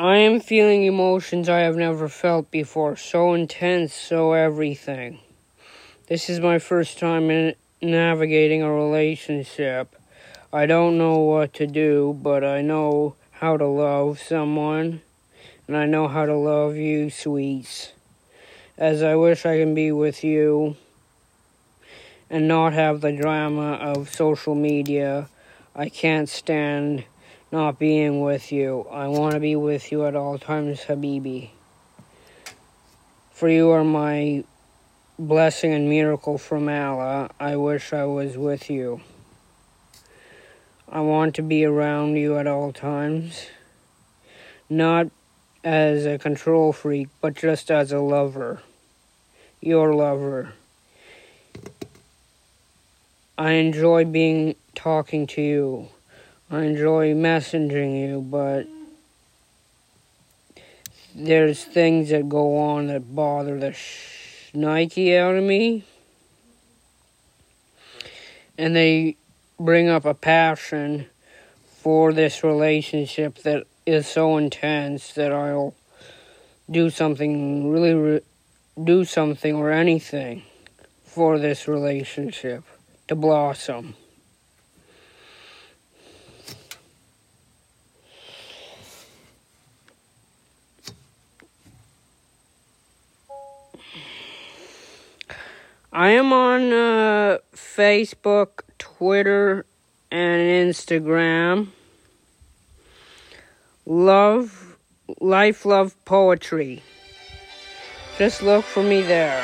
I am feeling emotions I have never felt before, so intense, so everything. This is my first time in navigating a relationship. I don't know what to do, but I know how to love someone, and I know how to love you, sweets. As I wish I can be with you and not have the drama of social media, I can't stand not being with you. I want to be with you at all times, Habibi. For you are my blessing and miracle from Allah. I wish I was with you. I want to be around you at all times. Not as a control freak, but just as a lover. Your lover. I enjoy being talking to you. I enjoy messaging you, but there's things that go on that bother the Nike out of me. And they bring up a passion for this relationship that is so intense that I'll do something really re- do something or anything for this relationship to blossom. I am on uh, Facebook, Twitter, and Instagram. Love, life, love, poetry. Just look for me there.